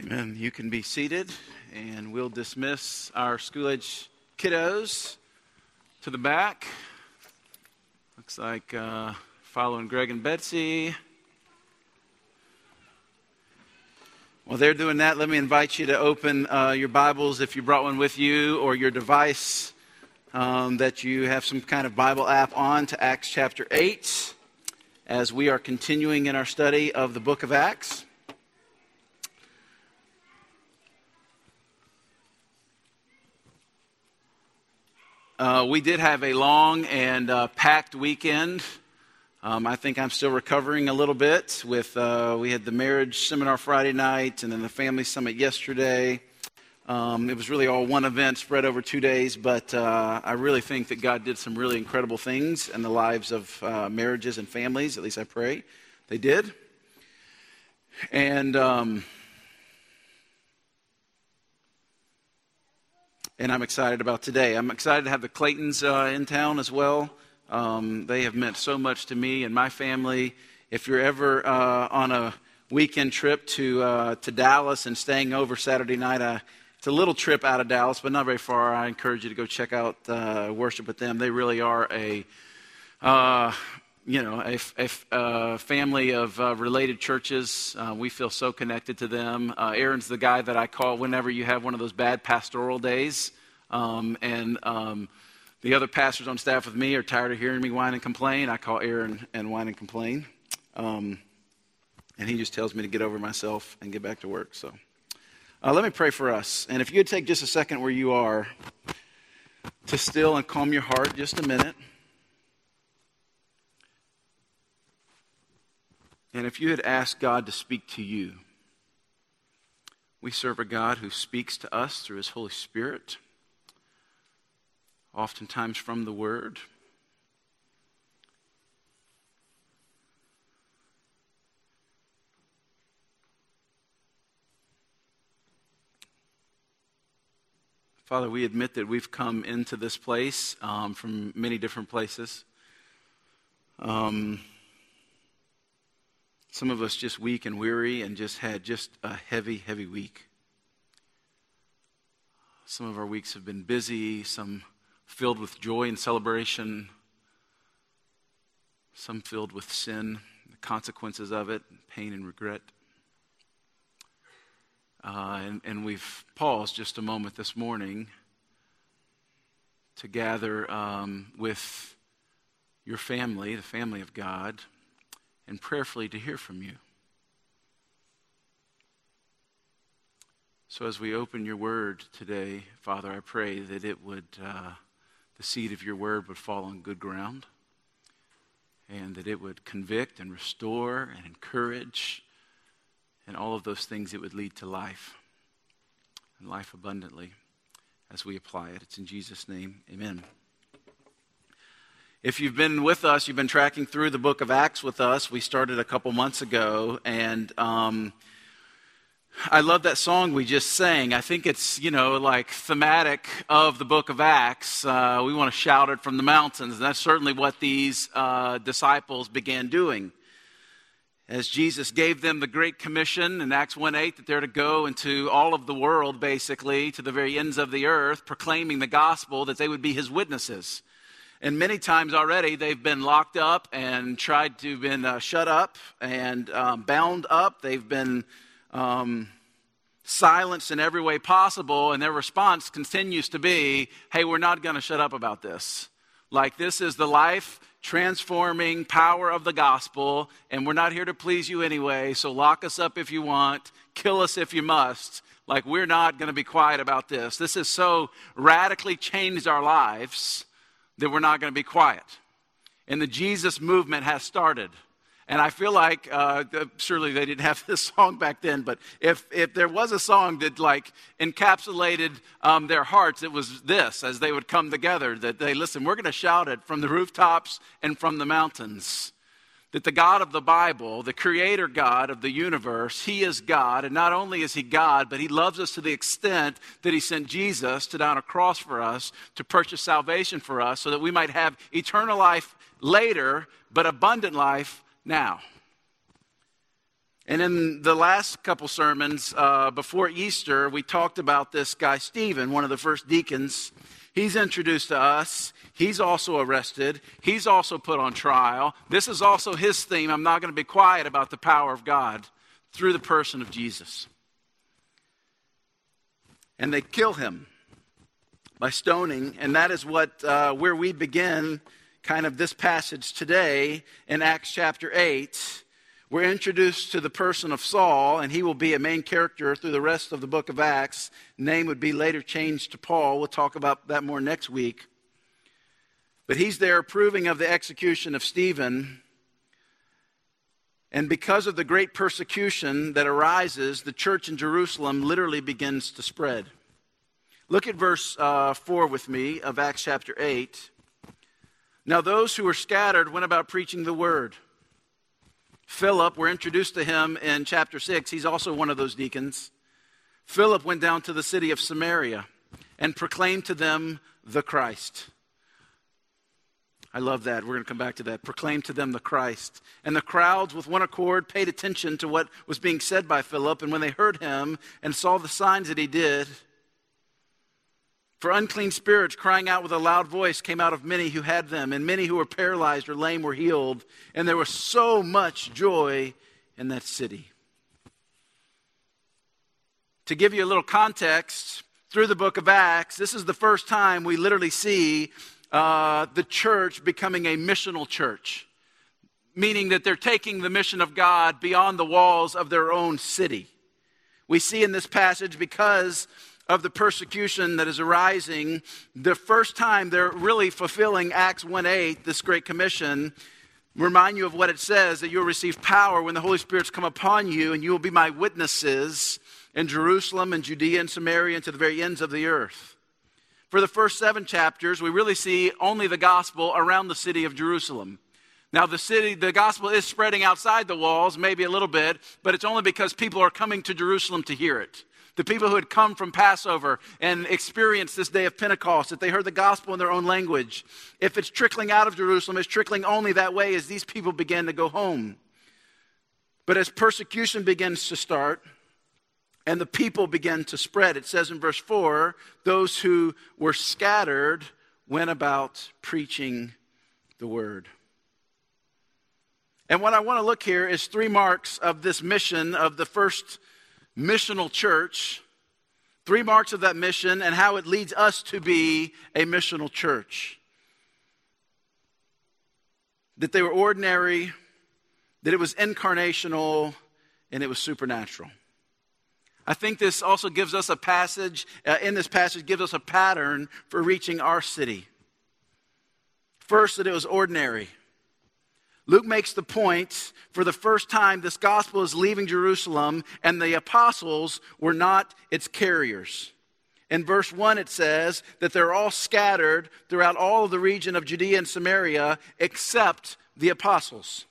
Amen. You can be seated, and we'll dismiss our school age kiddos to the back. Looks like uh, following Greg and Betsy. While they're doing that, let me invite you to open uh, your Bibles if you brought one with you or your device um, that you have some kind of Bible app on to Acts chapter 8 as we are continuing in our study of the book of Acts. Uh, we did have a long and uh, packed weekend. Um, I think I'm still recovering a little bit. With uh, we had the marriage seminar Friday night, and then the family summit yesterday. Um, it was really all one event spread over two days, but uh, I really think that God did some really incredible things in the lives of uh, marriages and families. At least I pray they did. And um, and I'm excited about today. I'm excited to have the Claytons uh, in town as well. Um, they have meant so much to me and my family. If you're ever uh, on a weekend trip to uh, to Dallas and staying over Saturday night, uh, it's a little trip out of Dallas, but not very far. I encourage you to go check out uh, worship with them. They really are a uh, you know, a, a, a family of uh, related churches. Uh, we feel so connected to them. Uh, Aaron's the guy that I call whenever you have one of those bad pastoral days. Um, and um, the other pastors on staff with me are tired of hearing me whine and complain. I call Aaron and whine and complain. Um, and he just tells me to get over myself and get back to work. So uh, let me pray for us. And if you could take just a second where you are to still and calm your heart just a minute. And if you had asked God to speak to you, we serve a God who speaks to us through his Holy Spirit, oftentimes from the Word. Father, we admit that we've come into this place um, from many different places. Um, some of us just weak and weary and just had just a heavy, heavy week. Some of our weeks have been busy, some filled with joy and celebration, some filled with sin, the consequences of it, pain and regret. Uh, and, and, we've paused just a moment this morning to gather um, with your family, the family of God and prayerfully to hear from you. So, as we open your word today, Father, I pray that it would, uh, the seed of your word would fall on good ground and that it would convict and restore and encourage and all of those things it would lead to life and life abundantly as we apply it. It's in Jesus' name. Amen. If you've been with us, you've been tracking through the book of Acts with us. We started a couple months ago, and um, I love that song we just sang. I think it's, you know, like thematic of the book of Acts. Uh, we want to shout it from the mountains. And that's certainly what these uh, disciples began doing. As Jesus gave them the Great Commission in Acts 1 8, that they're to go into all of the world, basically, to the very ends of the earth, proclaiming the gospel, that they would be his witnesses. And many times already they've been locked up and tried to been uh, shut up and um, bound up. They've been um, silenced in every way possible, and their response continues to be, "Hey, we're not going to shut up about this. Like this is the life." Transforming power of the gospel, and we're not here to please you anyway, so lock us up if you want, kill us if you must. Like, we're not going to be quiet about this. This has so radically changed our lives that we're not going to be quiet. And the Jesus movement has started. And I feel like, uh, surely they didn't have this song back then, but if, if there was a song that like encapsulated um, their hearts, it was this as they would come together that they, listen, we're going to shout it from the rooftops and from the mountains that the God of the Bible, the creator God of the universe, he is God. And not only is he God, but he loves us to the extent that he sent Jesus to down a cross for us to purchase salvation for us so that we might have eternal life later, but abundant life now. And in the last couple sermons uh, before Easter, we talked about this guy, Stephen, one of the first deacons. He's introduced to us. He's also arrested. He's also put on trial. This is also his theme. I'm not going to be quiet about the power of God through the person of Jesus. And they kill him by stoning, and that is what uh, where we begin kind of this passage today in Acts chapter 8 we're introduced to the person of Saul, and he will be a main character through the rest of the book of Acts. Name would be later changed to Paul. We'll talk about that more next week. But he's there approving of the execution of Stephen. And because of the great persecution that arises, the church in Jerusalem literally begins to spread. Look at verse uh, 4 with me of Acts chapter 8. Now, those who were scattered went about preaching the word. Philip, we're introduced to him in chapter 6. He's also one of those deacons. Philip went down to the city of Samaria and proclaimed to them the Christ. I love that. We're going to come back to that. Proclaim to them the Christ. And the crowds, with one accord, paid attention to what was being said by Philip. And when they heard him and saw the signs that he did, for unclean spirits, crying out with a loud voice, came out of many who had them, and many who were paralyzed or lame were healed. And there was so much joy in that city. To give you a little context, through the book of Acts, this is the first time we literally see uh, the church becoming a missional church, meaning that they're taking the mission of God beyond the walls of their own city. We see in this passage because of the persecution that is arising, the first time they're really fulfilling Acts 1 8, this Great Commission, remind you of what it says that you'll receive power when the Holy Spirit's come upon you, and you will be my witnesses in Jerusalem and Judea and Samaria and to the very ends of the earth. For the first seven chapters, we really see only the gospel around the city of Jerusalem. Now, the city, the gospel is spreading outside the walls, maybe a little bit, but it's only because people are coming to Jerusalem to hear it the people who had come from Passover and experienced this day of Pentecost, that they heard the gospel in their own language. If it's trickling out of Jerusalem, it's trickling only that way as these people began to go home. But as persecution begins to start, and the people begin to spread. It says in verse 4 those who were scattered went about preaching the word. And what I want to look here is three marks of this mission of the first missional church, three marks of that mission, and how it leads us to be a missional church. That they were ordinary, that it was incarnational, and it was supernatural. I think this also gives us a passage, uh, in this passage, gives us a pattern for reaching our city. First, that it was ordinary. Luke makes the point for the first time this gospel is leaving Jerusalem, and the apostles were not its carriers. In verse 1, it says that they're all scattered throughout all of the region of Judea and Samaria except the apostles.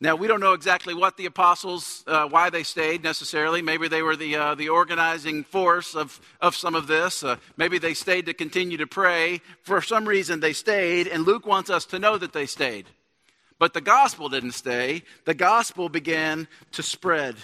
Now, we don't know exactly what the apostles, uh, why they stayed necessarily. Maybe they were the, uh, the organizing force of, of some of this. Uh, maybe they stayed to continue to pray. For some reason, they stayed, and Luke wants us to know that they stayed. But the gospel didn't stay, the gospel began to spread.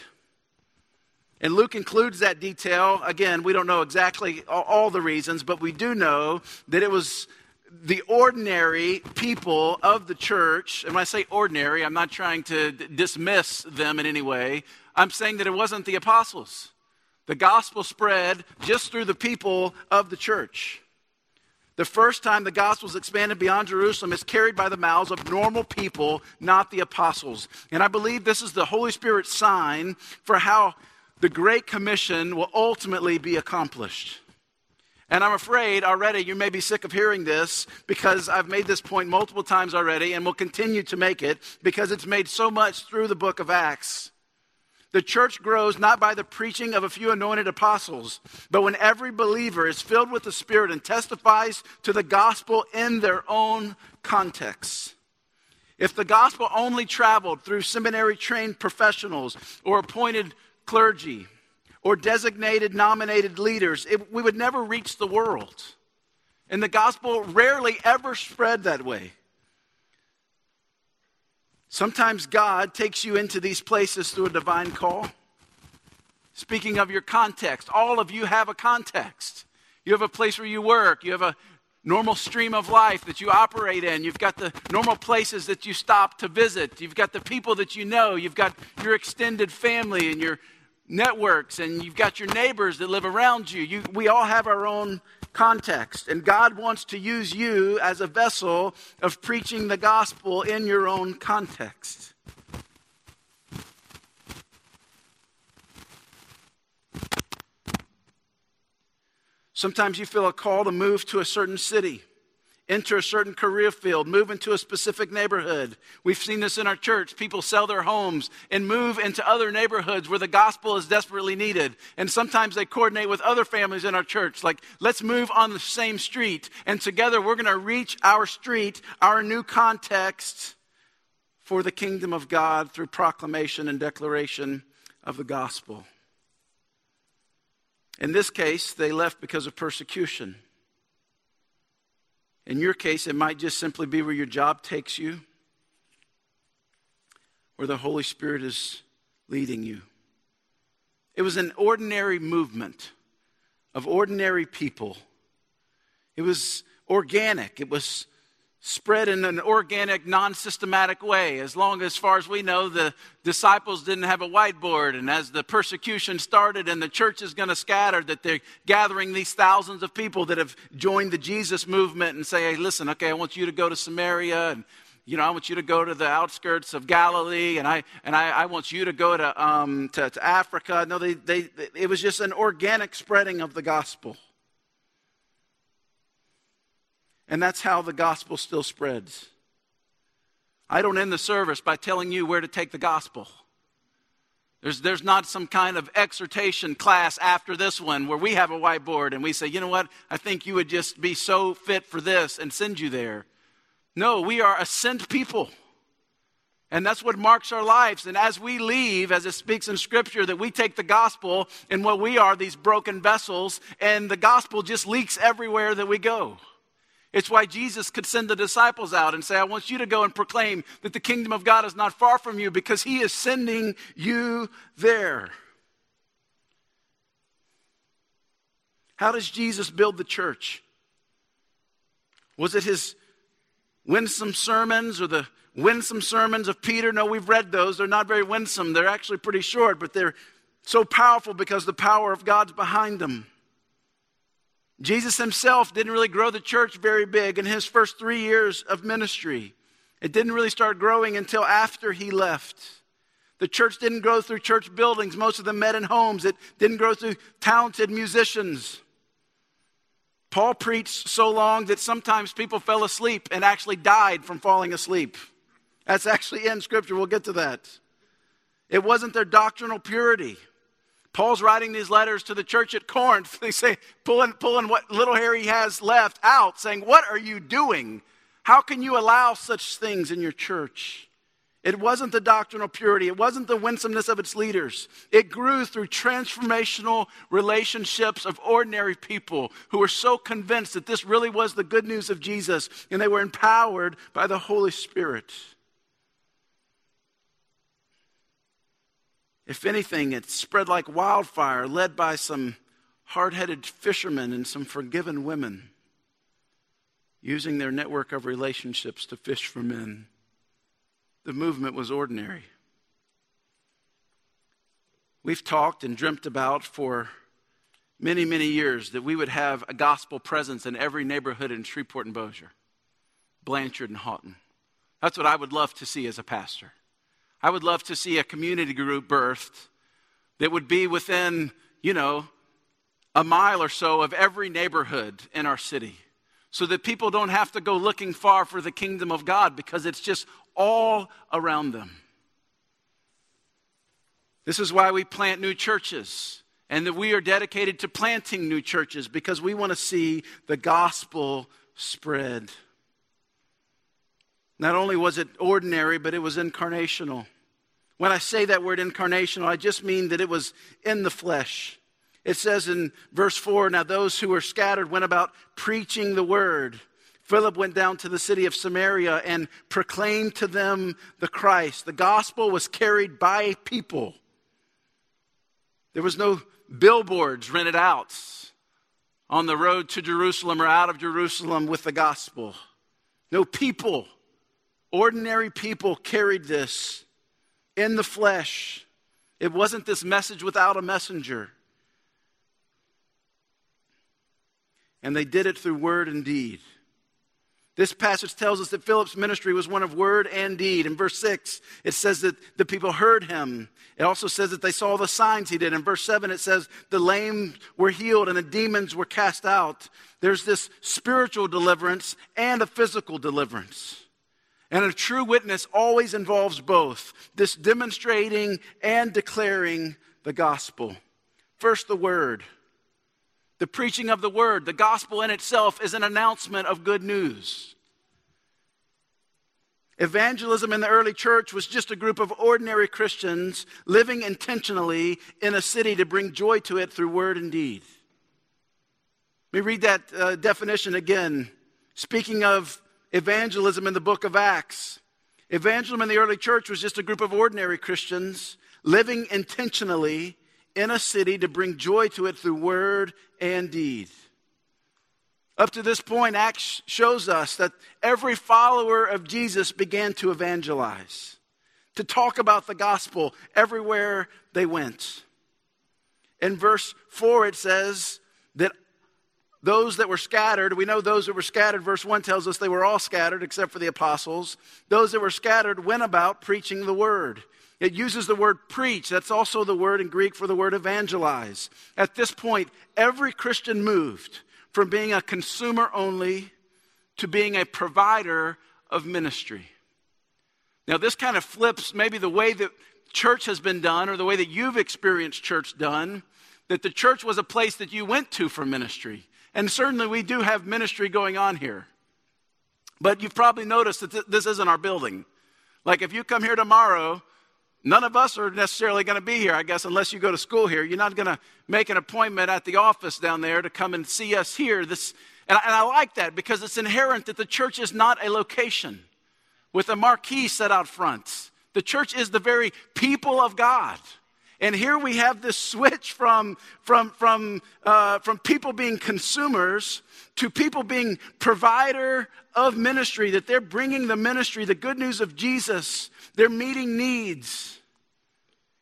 And Luke includes that detail. Again, we don't know exactly all, all the reasons, but we do know that it was the ordinary people of the church, and when I say ordinary, I'm not trying to d- dismiss them in any way. I'm saying that it wasn't the apostles. The gospel spread just through the people of the church. The first time the gospel is expanded beyond Jerusalem is carried by the mouths of normal people, not the apostles. And I believe this is the Holy Spirit's sign for how the Great Commission will ultimately be accomplished. And I'm afraid already you may be sick of hearing this because I've made this point multiple times already and will continue to make it because it's made so much through the book of Acts. The church grows not by the preaching of a few anointed apostles, but when every believer is filled with the Spirit and testifies to the gospel in their own context. If the gospel only traveled through seminary trained professionals or appointed clergy, or designated nominated leaders, it, we would never reach the world. And the gospel rarely ever spread that way. Sometimes God takes you into these places through a divine call. Speaking of your context, all of you have a context. You have a place where you work, you have a normal stream of life that you operate in. You've got the normal places that you stop to visit. You've got the people that you know. You've got your extended family and your networks, and you've got your neighbors that live around you. you we all have our own context, and God wants to use you as a vessel of preaching the gospel in your own context. Sometimes you feel a call to move to a certain city, enter a certain career field, move into a specific neighborhood. We've seen this in our church. People sell their homes and move into other neighborhoods where the gospel is desperately needed. And sometimes they coordinate with other families in our church, like, let's move on the same street. And together we're going to reach our street, our new context for the kingdom of God through proclamation and declaration of the gospel. In this case, they left because of persecution. In your case, it might just simply be where your job takes you, where the Holy Spirit is leading you. It was an ordinary movement of ordinary people. It was organic. It was spread in an organic, non systematic way. As long as far as we know, the disciples didn't have a whiteboard. And as the persecution started and the church is going to scatter, that they're gathering these thousands of people that have joined the Jesus movement and say, hey, listen, okay, I want you to go to Samaria and you know, I want you to go to the outskirts of Galilee, and I and I, I want you to go to, um, to, to Africa. No, they, they, it was just an organic spreading of the gospel. And that's how the gospel still spreads. I don't end the service by telling you where to take the gospel. There's, there's not some kind of exhortation class after this one where we have a whiteboard and we say, you know what, I think you would just be so fit for this and send you there. No, we are a sent people. And that's what marks our lives. And as we leave, as it speaks in Scripture, that we take the gospel and what we are, these broken vessels, and the gospel just leaks everywhere that we go. It's why Jesus could send the disciples out and say, I want you to go and proclaim that the kingdom of God is not far from you because he is sending you there. How does Jesus build the church? Was it his winsome sermons or the winsome sermons of Peter? No, we've read those. They're not very winsome. They're actually pretty short, but they're so powerful because the power of God's behind them. Jesus himself didn't really grow the church very big in his first three years of ministry. It didn't really start growing until after he left. The church didn't grow through church buildings. Most of them met in homes. It didn't grow through talented musicians. Paul preached so long that sometimes people fell asleep and actually died from falling asleep. That's actually in Scripture. We'll get to that. It wasn't their doctrinal purity. Paul's writing these letters to the church at Corinth. They say, pulling, pulling what little hair he has left out, saying, What are you doing? How can you allow such things in your church? It wasn't the doctrinal purity. It wasn't the winsomeness of its leaders. It grew through transformational relationships of ordinary people who were so convinced that this really was the good news of Jesus and they were empowered by the Holy Spirit. If anything, it spread like wildfire, led by some hard headed fishermen and some forgiven women, using their network of relationships to fish for men. The movement was ordinary. We've talked and dreamt about for many, many years that we would have a gospel presence in every neighborhood in Shreveport and Bossier, Blanchard and Haughton. That's what I would love to see as a pastor. I would love to see a community group birthed that would be within, you know, a mile or so of every neighborhood in our city so that people don't have to go looking far for the kingdom of God because it's just all around them. This is why we plant new churches and that we are dedicated to planting new churches because we want to see the gospel spread. Not only was it ordinary, but it was incarnational. When I say that word incarnational, I just mean that it was in the flesh. It says in verse 4 Now those who were scattered went about preaching the word Philip went down to the city of Samaria and proclaimed to them the Christ. The gospel was carried by people. There was no billboards rented out on the road to Jerusalem or out of Jerusalem with the gospel. No people, ordinary people carried this in the flesh. It wasn't this message without a messenger. And they did it through word and deed. This passage tells us that Philip's ministry was one of word and deed. In verse 6, it says that the people heard him. It also says that they saw the signs he did. In verse 7, it says the lame were healed and the demons were cast out. There's this spiritual deliverance and a physical deliverance. And a true witness always involves both this demonstrating and declaring the gospel. First, the word. The preaching of the word, the gospel in itself, is an announcement of good news. Evangelism in the early church was just a group of ordinary Christians living intentionally in a city to bring joy to it through word and deed. Let me read that uh, definition again. Speaking of evangelism in the book of Acts, evangelism in the early church was just a group of ordinary Christians living intentionally in a city to bring joy to it through word and deed. Up to this point, Acts shows us that every follower of Jesus began to evangelize, to talk about the gospel everywhere they went. In verse 4, it says that those that were scattered, we know those that were scattered, verse 1 tells us they were all scattered except for the apostles. Those that were scattered went about preaching the word. It uses the word preach. That's also the word in Greek for the word evangelize. At this point, every Christian moved from being a consumer only to being a provider of ministry. Now, this kind of flips maybe the way that church has been done or the way that you've experienced church done, that the church was a place that you went to for ministry. And certainly we do have ministry going on here. But you've probably noticed that th- this isn't our building. Like if you come here tomorrow None of us are necessarily going to be here, I guess, unless you go to school here. You're not going to make an appointment at the office down there to come and see us here. This, and I, and I like that because it's inherent that the church is not a location with a marquee set out front. The church is the very people of God. And here we have this switch from, from, from, uh, from people being consumers to people being provider of ministry, that they're bringing the ministry, the good news of Jesus they're meeting needs.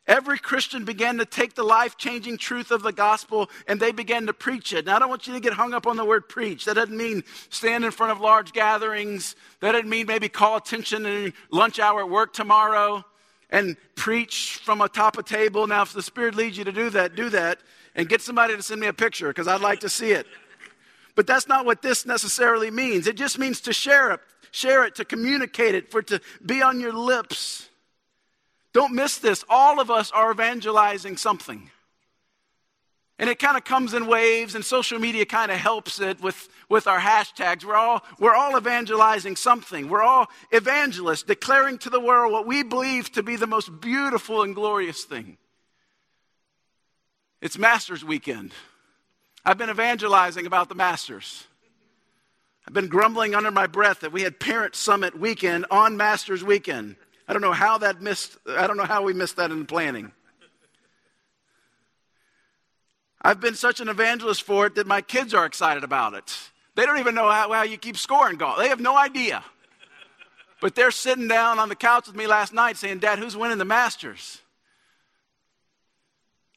Every Christian began to take the life changing truth of the gospel and they began to preach it. Now, I don't want you to get hung up on the word preach. That doesn't mean stand in front of large gatherings. That doesn't mean maybe call attention in lunch hour at work tomorrow and preach from atop a table. Now, if the Spirit leads you to do that, do that and get somebody to send me a picture because I'd like to see it. But that's not what this necessarily means. It just means to share it, share it, to communicate it, for it to be on your lips. Don't miss this. All of us are evangelizing something. And it kind of comes in waves, and social media kind of helps it with, with our hashtags. We're all, we're all evangelizing something. We're all evangelists, declaring to the world what we believe to be the most beautiful and glorious thing. It's Masters Weekend. I've been evangelizing about the Masters. I've been grumbling under my breath that we had Parent Summit weekend on Masters Weekend. I don't know how that missed, I don't know how we missed that in planning. I've been such an evangelist for it that my kids are excited about it. They don't even know how, how you keep scoring golf. They have no idea. But they're sitting down on the couch with me last night saying, Dad, who's winning the Masters?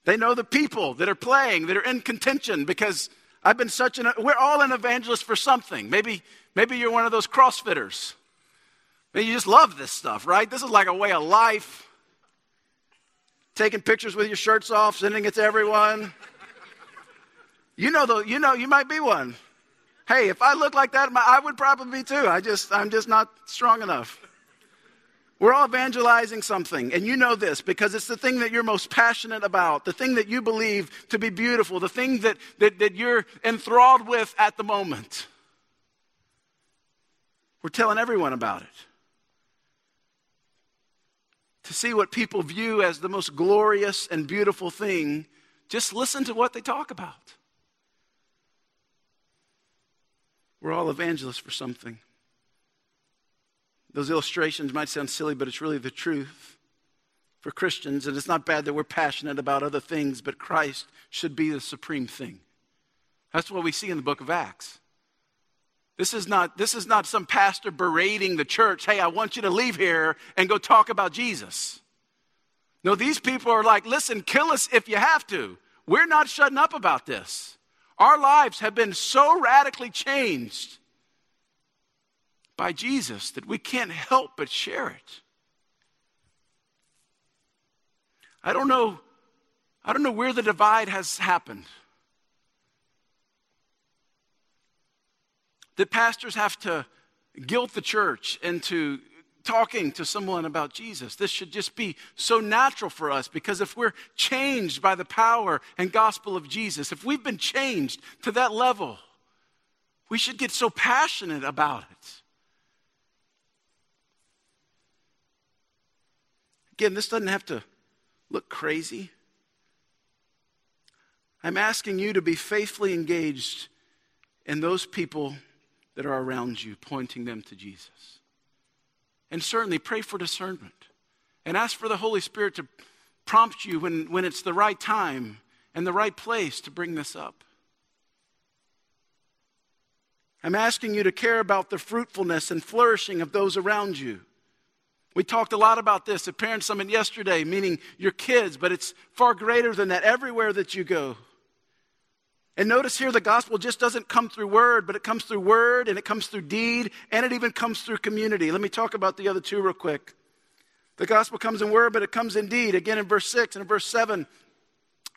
They know the people that are playing, that are in contention because I've been such an, we're all an evangelist for something. Maybe, maybe you're one of those CrossFitters. Maybe you just love this stuff, right? This is like a way of life. Taking pictures with your shirts off, sending it to everyone. You know, the, you know, you might be one. Hey, if I look like that, I would probably be too. I just, I'm just not strong enough. We're all evangelizing something, and you know this because it's the thing that you're most passionate about, the thing that you believe to be beautiful, the thing that, that, that you're enthralled with at the moment. We're telling everyone about it. To see what people view as the most glorious and beautiful thing, just listen to what they talk about. We're all evangelists for something. Those illustrations might sound silly, but it's really the truth for Christians. And it's not bad that we're passionate about other things, but Christ should be the supreme thing. That's what we see in the book of Acts. This is not, this is not some pastor berating the church. Hey, I want you to leave here and go talk about Jesus. No, these people are like, listen, kill us if you have to. We're not shutting up about this. Our lives have been so radically changed by Jesus that we can't help but share it. I don't know I don't know where the divide has happened. That pastors have to guilt the church into talking to someone about Jesus. This should just be so natural for us because if we're changed by the power and gospel of Jesus, if we've been changed to that level, we should get so passionate about it. Again, this doesn't have to look crazy. I'm asking you to be faithfully engaged in those people that are around you, pointing them to Jesus. And certainly pray for discernment and ask for the Holy Spirit to prompt you when, when it's the right time and the right place to bring this up. I'm asking you to care about the fruitfulness and flourishing of those around you. We talked a lot about this at Parent Summit yesterday, meaning your kids, but it's far greater than that everywhere that you go. And notice here the gospel just doesn't come through word, but it comes through word and it comes through deed and it even comes through community. Let me talk about the other two real quick. The gospel comes in word, but it comes in deed. Again, in verse 6 and in verse 7,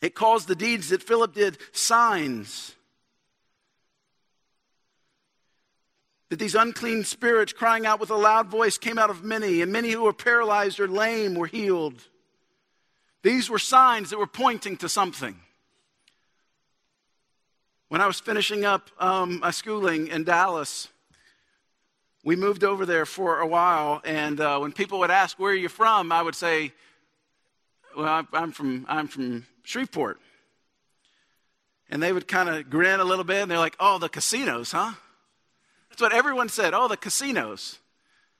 it calls the deeds that Philip did signs. that these unclean spirits crying out with a loud voice came out of many, and many who were paralyzed or lame were healed. These were signs that were pointing to something. When I was finishing up um, my schooling in Dallas, we moved over there for a while, and uh, when people would ask, Where are you from? I would say, Well, I'm from, I'm from Shreveport. And they would kind of grin a little bit, and they're like, Oh, the casinos, huh? That's what everyone said. Oh, the casinos.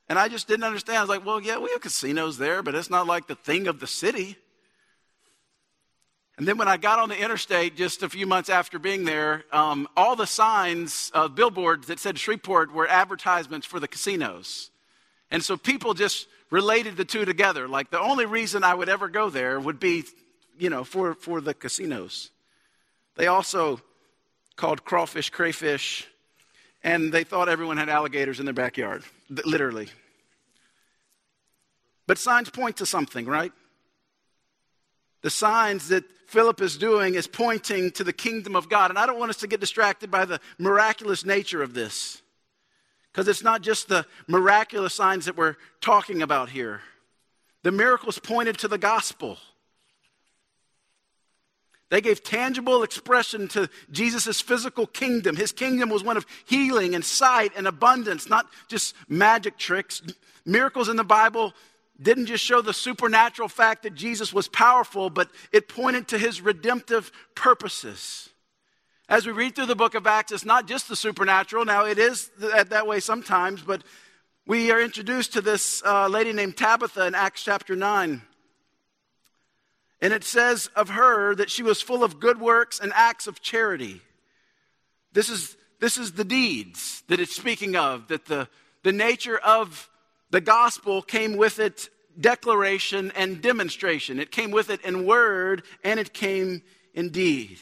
And I just didn't understand. I was like, well, yeah, we have casinos there, but it's not like the thing of the city. And then when I got on the interstate just a few months after being there, um, all the signs, uh, billboards that said Shreveport were advertisements for the casinos. And so people just related the two together. Like the only reason I would ever go there would be, you know, for, for the casinos. They also called crawfish crayfish and they thought everyone had alligators in their backyard, literally. But signs point to something, right? The signs that Philip is doing is pointing to the kingdom of God. And I don't want us to get distracted by the miraculous nature of this, because it's not just the miraculous signs that we're talking about here. The miracles pointed to the gospel. They gave tangible expression to Jesus' physical kingdom. His kingdom was one of healing and sight and abundance, not just magic tricks. Miracles in the Bible didn't just show the supernatural fact that Jesus was powerful, but it pointed to his redemptive purposes. As we read through the book of Acts, it's not just the supernatural. Now, it is that way sometimes, but we are introduced to this uh, lady named Tabitha in Acts chapter 9. And it says of her that she was full of good works and acts of charity. This is, this is the deeds that it's speaking of, that the, the nature of the gospel came with it declaration and demonstration. It came with it in word and it came in deed.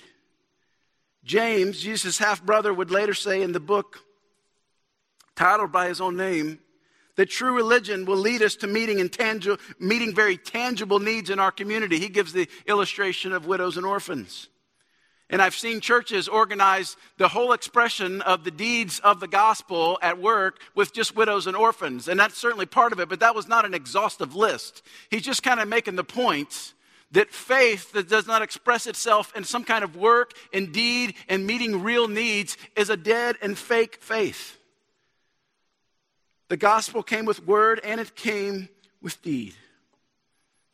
James, Jesus' half brother, would later say in the book titled by his own name, that true religion will lead us to meeting, meeting very tangible needs in our community. He gives the illustration of widows and orphans. And I've seen churches organize the whole expression of the deeds of the gospel at work with just widows and orphans. And that's certainly part of it, but that was not an exhaustive list. He's just kind of making the point that faith that does not express itself in some kind of work and deed and meeting real needs is a dead and fake faith. The gospel came with word and it came with deed.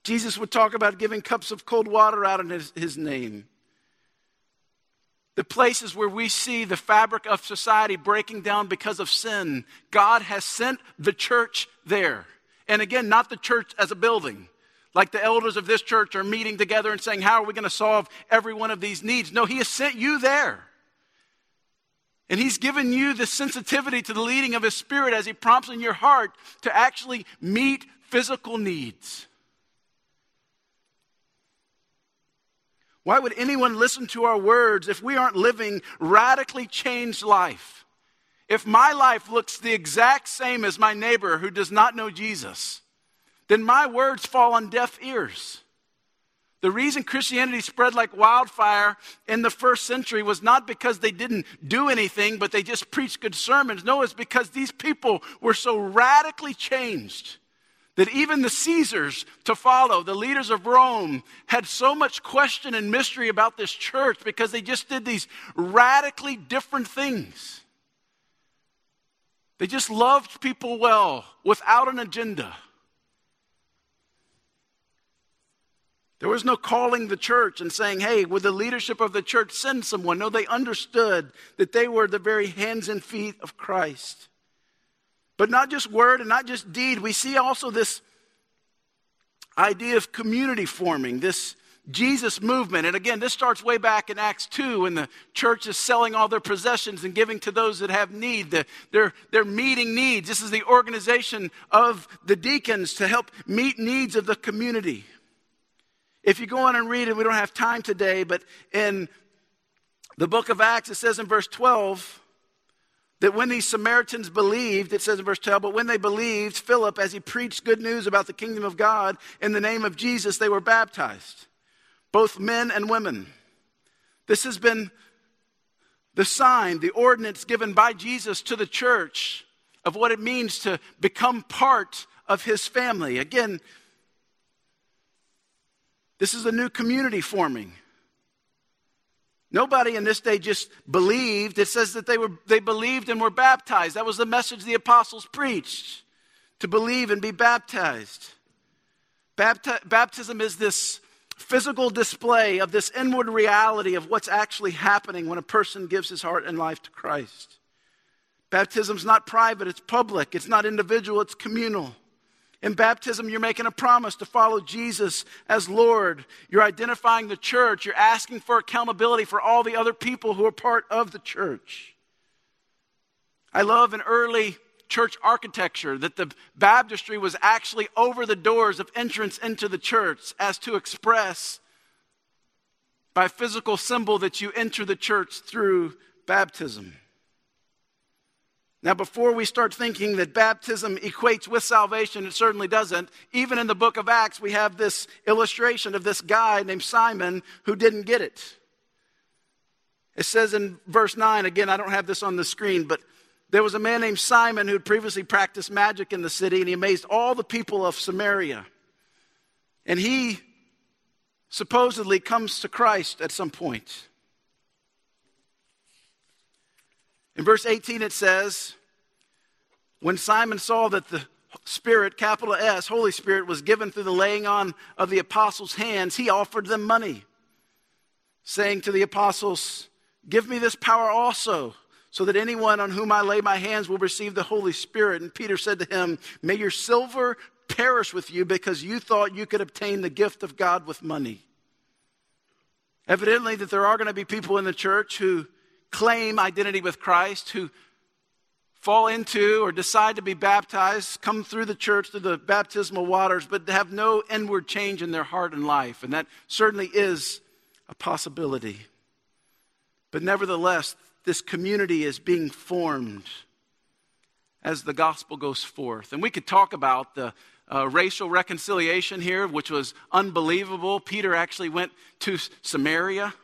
Jesus would talk about giving cups of cold water out in his, his name. The places where we see the fabric of society breaking down because of sin, God has sent the church there. And again, not the church as a building, like the elders of this church are meeting together and saying, How are we going to solve every one of these needs? No, He has sent you there. And He's given you the sensitivity to the leading of His Spirit as He prompts in your heart to actually meet physical needs. Why would anyone listen to our words if we aren't living radically changed life? If my life looks the exact same as my neighbor who does not know Jesus, then my words fall on deaf ears. The reason Christianity spread like wildfire in the first century was not because they didn't do anything, but they just preached good sermons. No, it's because these people were so radically changed that even the Caesars to follow, the leaders of Rome, had so much question and mystery about this church because they just did these radically different things. They just loved people well without an agenda. There was no calling the church and saying, hey, with the leadership of the church, send someone. No, they understood that they were the very hands and feet of Christ. But not just word and not just deed. We see also this idea of community forming, this Jesus movement. And again, this starts way back in Acts 2 when the church is selling all their possessions and giving to those that have need. The, they're, they're meeting needs. This is the organization of the deacons to help meet needs of the community. If you go on and read it, we don't have time today, but in the book of Acts, it says in verse 12, that when these Samaritans believed, it says in verse 12, but when they believed Philip as he preached good news about the kingdom of God in the name of Jesus, they were baptized, both men and women. This has been the sign, the ordinance given by Jesus to the church of what it means to become part of his family. Again, this is a new community forming. Nobody in this day just believed. It says that they, were, they believed and were baptized. That was the message the apostles preached to believe and be baptized. Bapti- baptism is this physical display of this inward reality of what's actually happening when a person gives his heart and life to Christ. Baptism's not private, it's public. It's not individual, it's communal. In baptism, you're making a promise to follow Jesus as Lord. You're identifying the church. You're asking for accountability for all the other people who are part of the church. I love an early church architecture that the baptistry was actually over the doors of entrance into the church as to express by physical symbol that you enter the church through baptism. Now, before we start thinking that baptism equates with salvation, it certainly doesn't. Even in the book of Acts, we have this illustration of this guy named Simon who didn't get it. It says in verse 9, again, I don't have this on the screen, but there was a man named Simon who had previously practiced magic in the city, and he amazed all the people of Samaria. And he supposedly comes to Christ at some point. In verse 18, it says, When Simon saw that the Spirit, capital S, Holy Spirit, was given through the laying on of the apostles' hands, he offered them money, saying to the apostles, Give me this power also, so that anyone on whom I lay my hands will receive the Holy Spirit. And Peter said to him, May your silver perish with you because you thought you could obtain the gift of God with money. Evidently, that there are going to be people in the church who claim identity with Christ, who fall into or decide to be baptized, come through the church, through the baptismal waters, but have no inward change in their heart and life. And that certainly is a possibility. But nevertheless, this community is being formed as the gospel goes forth. And we could talk about the uh, racial reconciliation here, which was unbelievable. Peter actually went to Samaria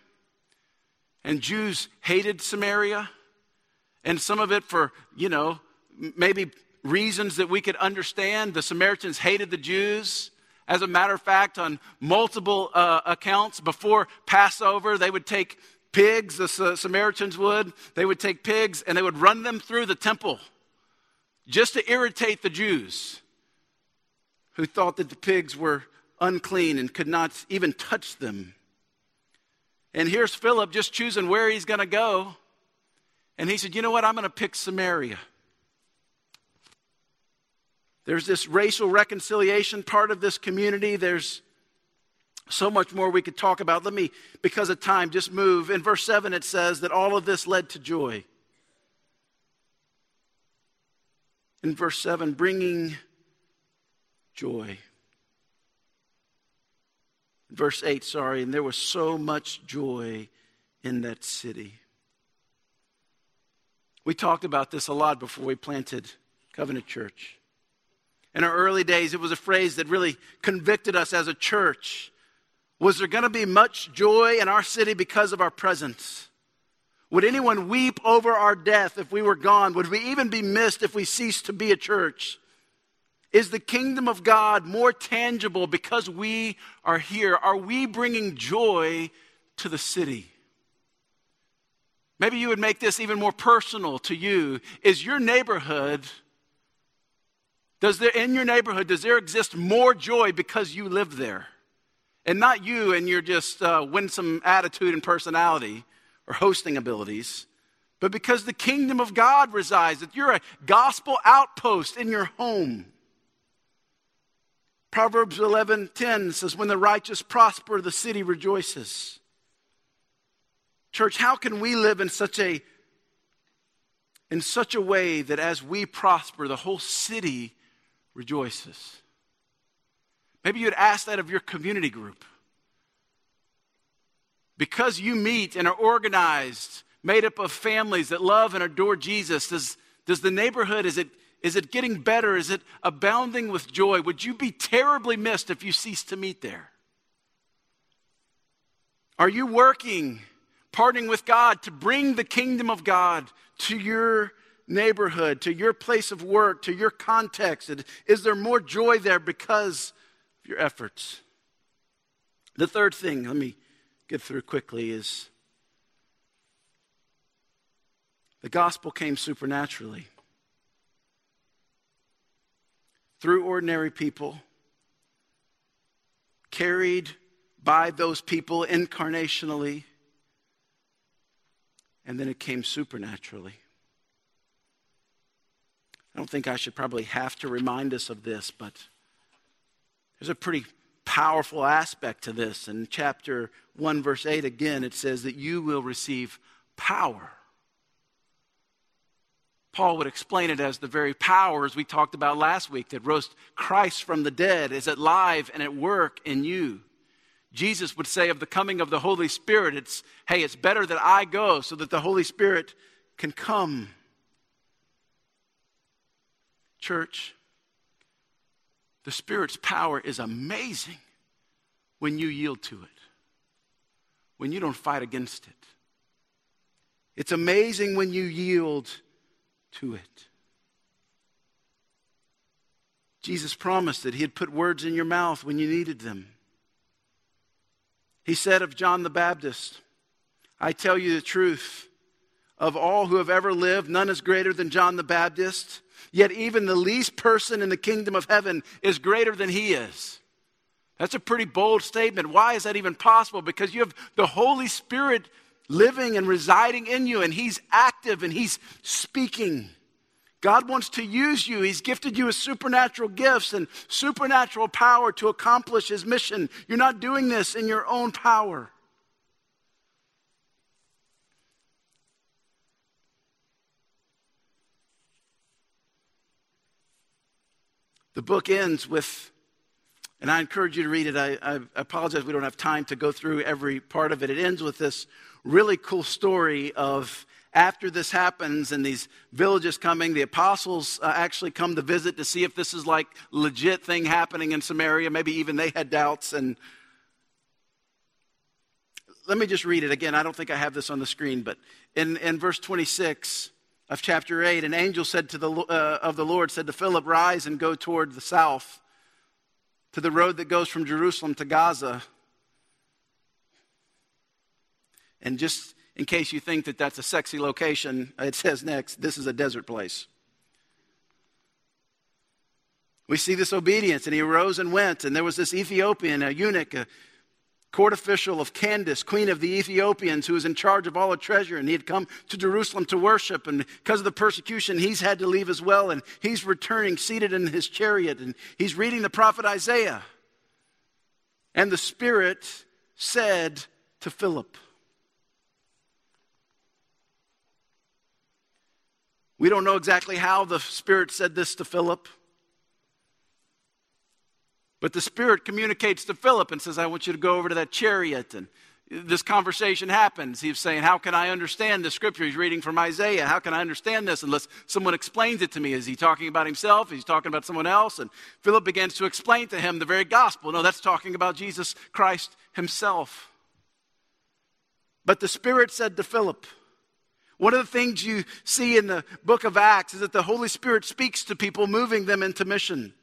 and Jews hated Samaria, and some of it for, you know, maybe reasons that we could understand. The Samaritans hated the Jews. As a matter of fact, on multiple uh, accounts before Passover, they would take pigs, the Samaritans would, they would take pigs and they would run them through the temple just to irritate the Jews who thought that the pigs were unclean and could not even touch them. And here's Philip just choosing where he's going to go. And he said, You know what? I'm going to pick Samaria. There's this racial reconciliation part of this community. There's so much more we could talk about. Let me, because of time, just move. In verse 7, it says that all of this led to joy. In verse 7, bringing joy. Verse 8, sorry, and there was so much joy in that city. We talked about this a lot before we planted Covenant Church. In our early days, it was a phrase that really convicted us as a church. Was there going to be much joy in our city because of our presence? Would anyone weep over our death if we were gone? Would we even be missed if we ceased to be a church? Is the kingdom of God more tangible because we are here? Are we bringing joy to the city? Maybe you would make this even more personal to you. Is your neighborhood does there, in your neighborhood, does there exist more joy because you live there? And not you and your just uh, winsome attitude and personality or hosting abilities, but because the kingdom of God resides, that you're a gospel outpost in your home. Proverbs 11:10 says when the righteous prosper the city rejoices. Church, how can we live in such a in such a way that as we prosper the whole city rejoices. Maybe you'd ask that of your community group. Because you meet and are organized, made up of families that love and adore Jesus, does, does the neighborhood, is it, is it getting better? Is it abounding with joy? Would you be terribly missed if you ceased to meet there? Are you working, partnering with God to bring the kingdom of God to your neighborhood, to your place of work, to your context? Is there more joy there because of your efforts? The third thing, let me get through quickly, is the gospel came supernaturally through ordinary people, carried by those people incarnationally, and then it came supernaturally. I don't think I should probably have to remind us of this, but there's a pretty powerful aspect to this. In chapter 1, verse 8, again, it says that you will receive power. Paul would explain it as the very powers we talked about last week, that rose Christ from the dead is at live and at work in you. Jesus would say of the coming of the Holy Spirit, it's, hey, it's better that I go so that the Holy Spirit can come. Church, the Spirit's power is amazing when you yield to it, when you don't fight against it. It's amazing when you yield to it. Jesus promised that he had put words in your mouth when you needed them. He said of John the Baptist, I tell you the truth. Of all who have ever lived, none is greater than John the Baptist. Yet even the least person in the kingdom of heaven is greater than he is. That's a pretty bold statement. Why is that even possible? Because you have the Holy Spirit living and residing in you, and He's active and He's speaking. God wants to use you. He's gifted you with supernatural gifts and supernatural power to accomplish His mission. You're not doing this in your own power. The book ends with, and I encourage you to read it. I, I, apologize, we don't have time to go through every part of it. It ends with this really cool story of after this happens and these villages coming, the apostles uh, actually come to visit to see if this is like legit thing happening in Samaria. Maybe even they had doubts. And let me just read it again. I don't think I have this on the screen, but in, in verse 26, of chapter 8, an angel said to the, uh, of the Lord said to Philip, Rise and go toward the south to the road that goes from Jerusalem to Gaza. And just in case you think that that's a sexy location, it says next, this is a desert place. We see this obedience, and he arose and went, and there was this Ethiopian, a eunuch, a court official of Candace, queen of the Ethiopians, who was in charge of all the treasure, and he had come to Jerusalem to worship. And because of the persecution, he's had to leave as well. And he's returning, seated in his chariot, and he's reading the prophet Isaiah. And the Spirit said to Philip, We don't know exactly how the Spirit said this to Philip. But the Spirit communicates to Philip and says, I want you to go over to that chariot. And this conversation happens. He's saying, How can I understand the scripture? He's reading from Isaiah. How can I understand this unless someone explains it to me? Is he talking about himself? Is he talking about someone else? And Philip begins to explain to him the very gospel. No, that's talking about Jesus Christ himself. But the Spirit said to Philip, one of the things you see in the book of Acts is that the Holy Spirit speaks to people, moving them into mission.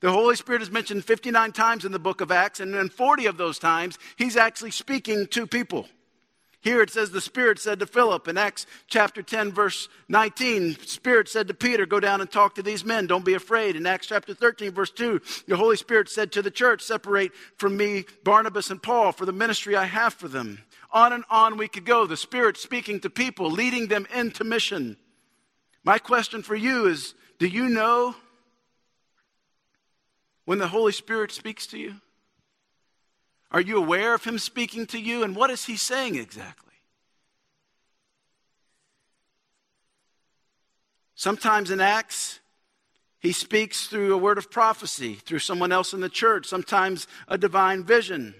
The Holy Spirit is mentioned 59 times in the book of Acts, and in 40 of those times, he's actually speaking to people. Here it says the Spirit said to Philip in Acts chapter 10, verse 19. Spirit said to Peter, Go down and talk to these men. Don't be afraid. In Acts chapter 13, verse 2, the Holy Spirit said to the church, Separate from me Barnabas and Paul for the ministry I have for them. On and on we could go. The Spirit speaking to people, leading them into mission. My question for you is Do you know when the Holy Spirit speaks to you? Are you aware of Him speaking to you? And what is He saying exactly? Sometimes in Acts, He speaks through a word of prophecy, through someone else in the church, sometimes a divine vision,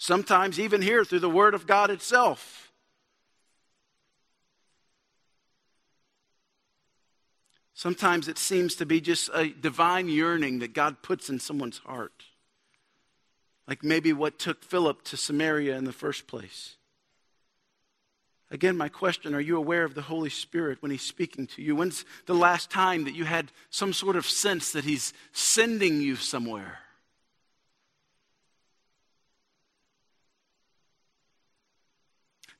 sometimes even here through the Word of God itself. Sometimes it seems to be just a divine yearning that God puts in someone's heart. Like maybe what took Philip to Samaria in the first place. Again, my question are you aware of the Holy Spirit when He's speaking to you? When's the last time that you had some sort of sense that He's sending you somewhere?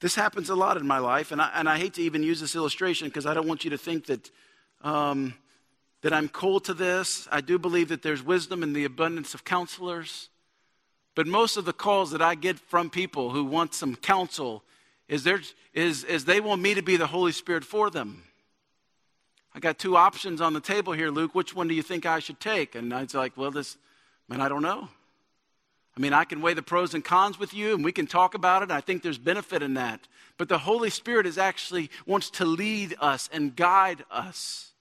This happens a lot in my life, and I, and I hate to even use this illustration because I don't want you to think that um, that I'm cold to this. I do believe that there's wisdom in the abundance of counselors. But most of the calls that I get from people who want some counsel is, there, is, is they want me to be the Holy Spirit for them. I got two options on the table here, Luke. Which one do you think I should take? And I was like, well, this, man, I don't know. I mean, I can weigh the pros and cons with you and we can talk about it. I think there's benefit in that. But the Holy Spirit is actually wants to lead us and guide us.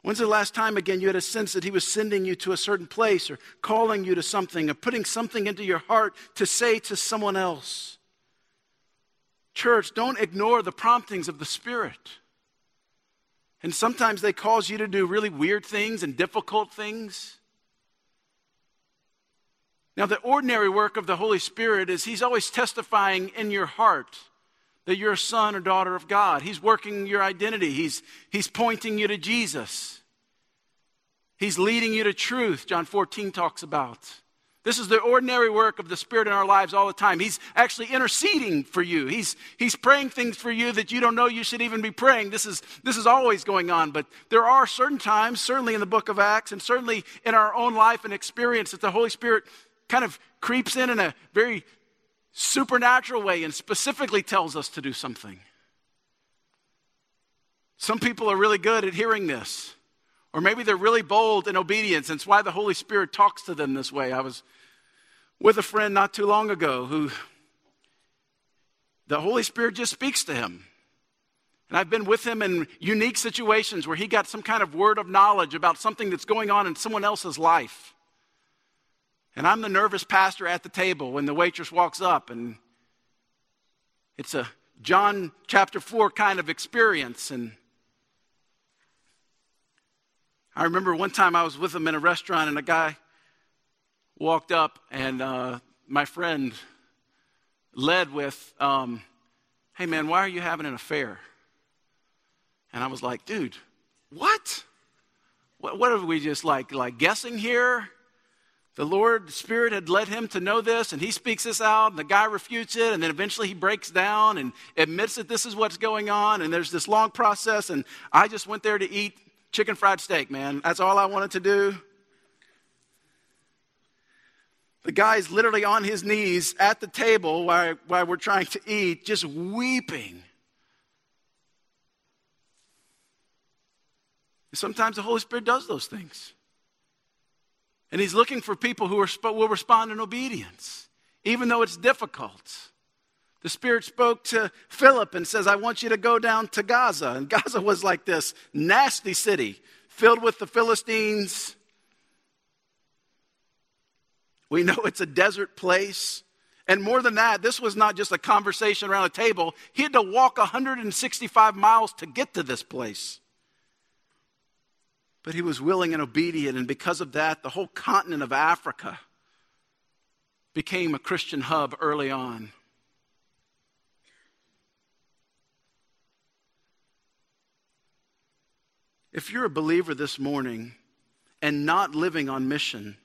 When's the last time, again, you had a sense that He was sending you to a certain place or calling you to something or putting something into your heart to say to someone else? Church, don't ignore the promptings of the Spirit. And sometimes they cause you to do really weird things and difficult things. Now, the ordinary work of the Holy Spirit is He's always testifying in your heart that you're a son or daughter of God. He's working your identity, He's, he's pointing you to Jesus. He's leading you to truth, John 14 talks about. This is the ordinary work of the Spirit in our lives all the time. He's actually interceding for you. He's, he's praying things for you that you don't know you should even be praying. This is, this is always going on. But there are certain times, certainly in the book of Acts, and certainly in our own life and experience, that the Holy Spirit kind of creeps in in a very supernatural way and specifically tells us to do something. Some people are really good at hearing this. Or maybe they're really bold in obedience, and it's why the Holy Spirit talks to them this way. I was with a friend not too long ago who the Holy Spirit just speaks to him. And I've been with him in unique situations where he got some kind of word of knowledge about something that's going on in someone else's life. And I'm the nervous pastor at the table when the waitress walks up, and it's a John chapter 4 kind of experience. And I remember one time I was with him in a restaurant, and a guy walked up, and uh, my friend led with, um, Hey man, why are you having an affair? And I was like, Dude, what? What, what are we just like, like guessing here? the Lord, the Spirit had led him to know this, and he speaks this out, and the guy refutes it, and then eventually he breaks down and admits that this is what's going on, and there's this long process, and I just went there to eat chicken fried steak, man. That's all I wanted to do. The guy's literally on his knees at the table while, while we're trying to eat, just weeping. sometimes the Holy Spirit does those things. And He's looking for people who are, will respond in obedience, even though it's difficult. The Spirit spoke to Philip and says, I want you to go down to Gaza. And Gaza was like this nasty city filled with the Philistines. We know it's a desert place. And more than that, this was not just a conversation around a table. He had to walk 165 miles to get to this place. But he was willing and obedient, and because of that, the whole continent of Africa became a Christian hub early on. If you're a believer this morning and not living on mission,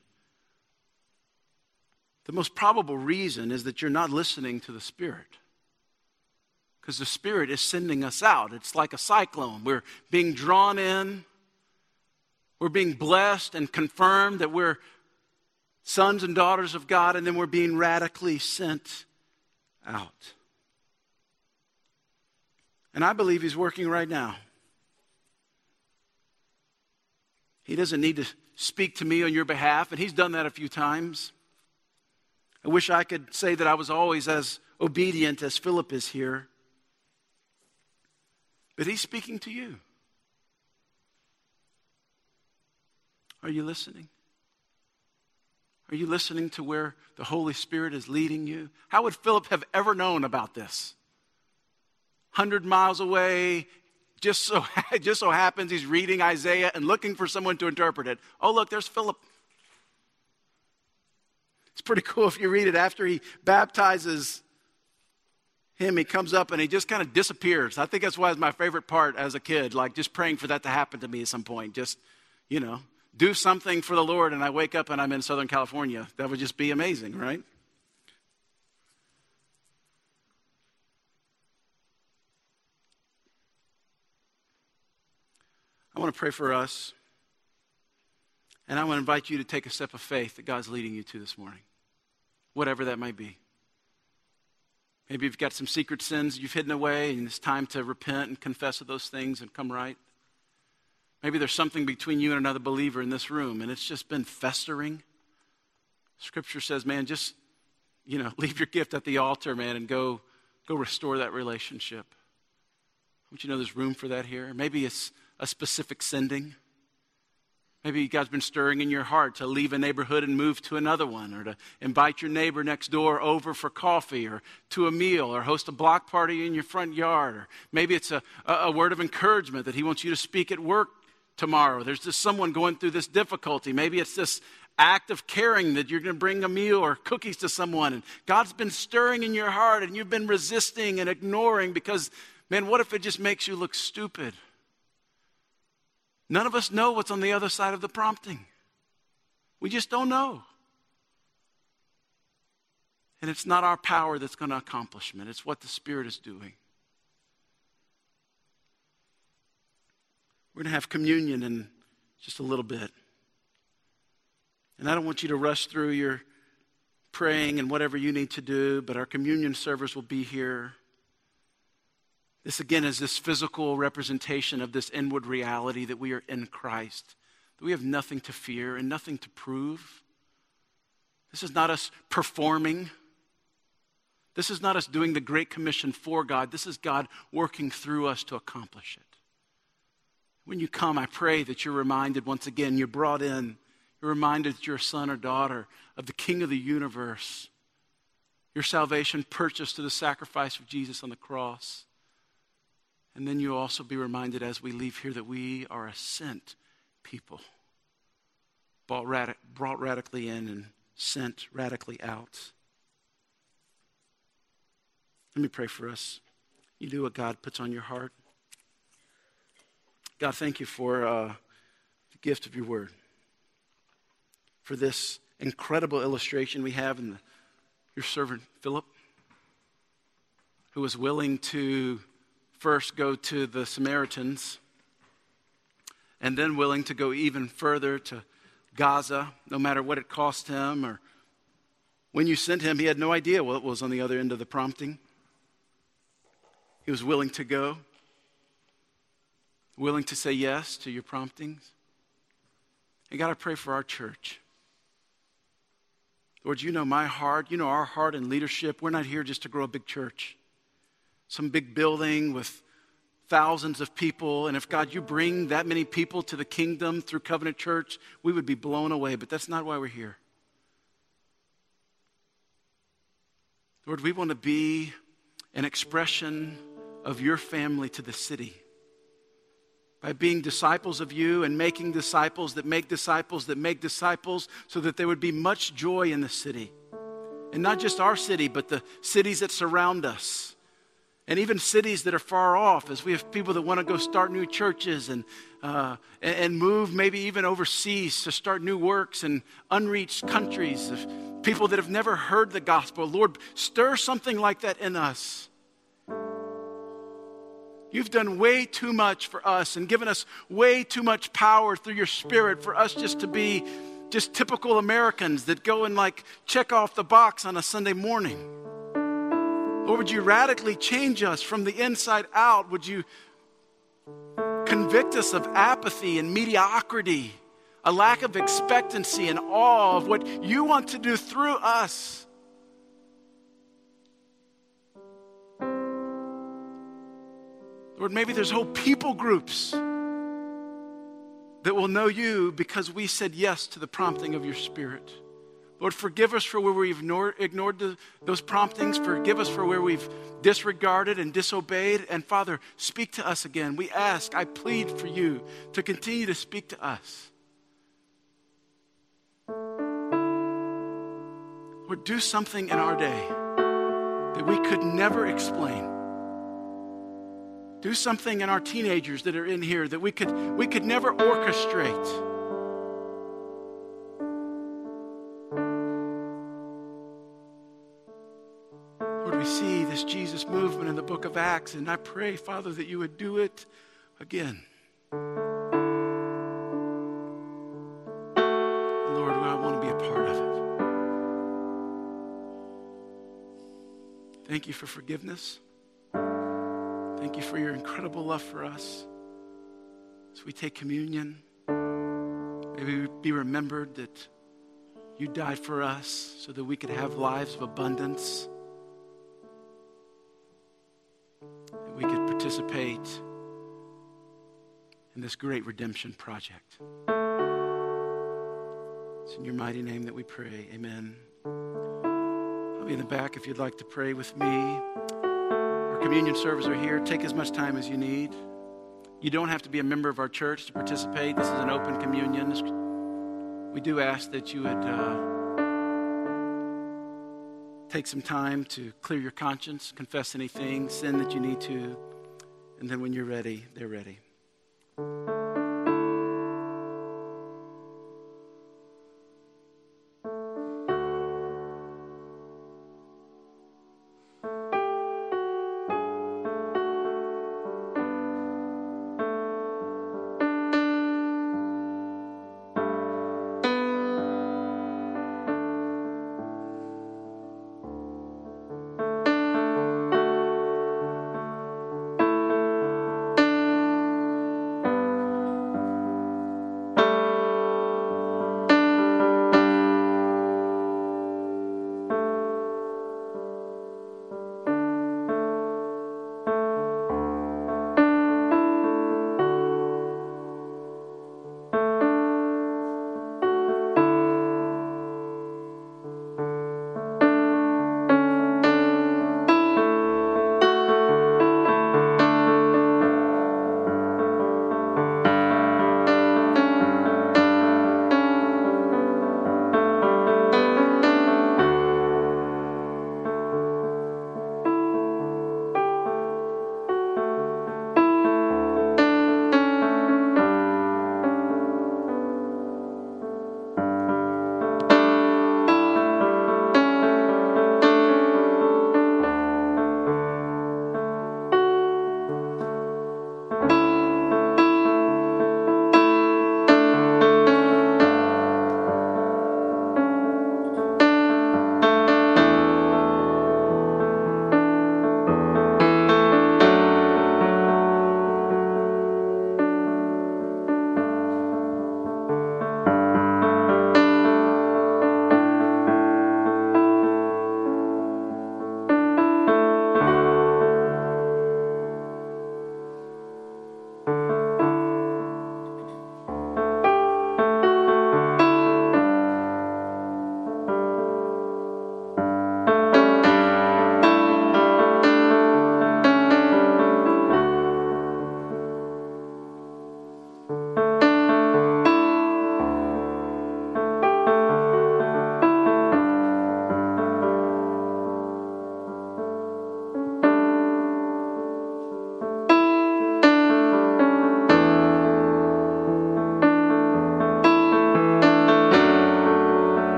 the most probable reason is that you're not listening to the Spirit. Because the Spirit is sending us out. It's like a cyclone. We're being drawn in, we're being blessed and confirmed that we're sons and daughters of God, and then we're being radically sent out. And I believe He's working right now. He doesn't need to speak to me on your behalf, and He's done that a few times. I wish I could say that I was always as obedient as Philip is here. But He's speaking to you. Are you listening? Are you listening to where the Holy Spirit is leading you? How would Philip have ever known about this? 100 miles away, just so, just so happens he's reading Isaiah and looking for someone to interpret it. Oh, look, there's Philip. It's pretty cool if you read it after he baptizes him, he comes up and he just kind of disappears. I think that's why it's my favorite part as a kid, like just praying for that to happen to me at some point. Just, you know, do something for the Lord and I wake up and I'm in Southern California. That would just be amazing, right? I want to pray for us. And I want to invite you to take a step of faith that God's leading you to this morning, whatever that might be. Maybe you've got some secret sins you've hidden away, and it's time to repent and confess of those things and come right. Maybe there's something between you and another believer in this room, and it's just been festering. Scripture says, man, just, you know, leave your gift at the altar, man, and go, go restore that relationship. Want you know there's room for that here. Maybe it's a specific sending. Maybe God's been stirring in your heart to leave a neighborhood and move to another one, or to invite your neighbor next door over for coffee or to a meal, or host a block party in your front yard. Or maybe it's a, a word of encouragement that He wants you to speak at work tomorrow. There's just someone going through this difficulty. Maybe it's this act of caring that you're going to bring a meal or cookies to someone. And God's been stirring in your heart and you've been resisting and ignoring because, man, what if it just makes you look stupid? None of us know what's on the other side of the prompting. We just don't know. And it's not our power that's going to accomplish it, it's what the Spirit is doing. We're going to have communion in just a little bit. And I don't want you to rush through your praying and whatever you need to do, but our communion service will be here. This again is this physical representation of this inward reality that we are in Christ, that we have nothing to fear and nothing to prove. This is not us performing. This is not us doing the Great Commission for God. This is God working through us to accomplish it. When you come, I pray that you're reminded once again, you're brought in, you're reminded that you're a son or daughter of the King of the universe. Your salvation purchased through the sacrifice of Jesus on the cross. And then you'll also be reminded as we leave here that we are a sent people, brought, brought radically in and sent radically out. Let me pray for us. You do what God puts on your heart. God, thank you for uh, the gift of your word, for this incredible illustration we have in the, your servant Philip, who was willing to first go to the Samaritans and then willing to go even further to Gaza, no matter what it cost him or When you sent him, he had no idea what was on the other end of the prompting. He was willing to go, willing to say yes to your promptings. And God, I pray for our church. Lord, you know my heart. You know our heart and leadership. We're not here just to grow a big church, some big building with thousands of people. And if, God, you bring that many people to the kingdom through Covenant Church, we would be blown away. But that's not why we're here. Lord, we want to be an expression of your family to the city by being disciples of you and making disciples that make disciples that make disciples so that there would be much joy in the city. And not just our city, but the cities that surround us. And even cities that are far off, as we have people that want to go start new churches and, uh, and move maybe even overseas to start new works in unreached countries of people that have never heard the gospel. Lord, stir something like that in us You've done way too much for us and given us way too much power through your spirit for us just to be just typical Americans that go and like check off the box on a Sunday morning. Or would you radically change us from the inside out? Would you convict us of apathy and mediocrity, a lack of expectancy and awe of what you want to do through us? Lord, maybe there's whole people groups that will know you because we said yes to the prompting of your Spirit. Lord, forgive us for where we've ignored, the, those promptings. Forgive us for where we've disregarded and disobeyed. And Father, speak to us again. We ask, I plead for you to continue to speak to us. Lord, do something in our day that we could never explain. Do something in our teenagers that are in here that we could, we could never orchestrate. Book of Acts, and I pray, Father, that you would do it again. Lord, I want to be a part of it. Thank you for forgiveness. Thank you for your incredible love for us. As we take communion, may we be remembered that you died for us so that we could have lives of abundance, we could participate in this great redemption project. It's in your mighty name that we pray. Amen. I'll be in the back if you'd like to pray with me Our communion servers are here. Take as much time as you need. You don't have to be a member of our church to participate. This is an open communion. We do ask that you would uh, take some time to clear your conscience, confess anything, sin that you need to, and then when you're ready, they're ready.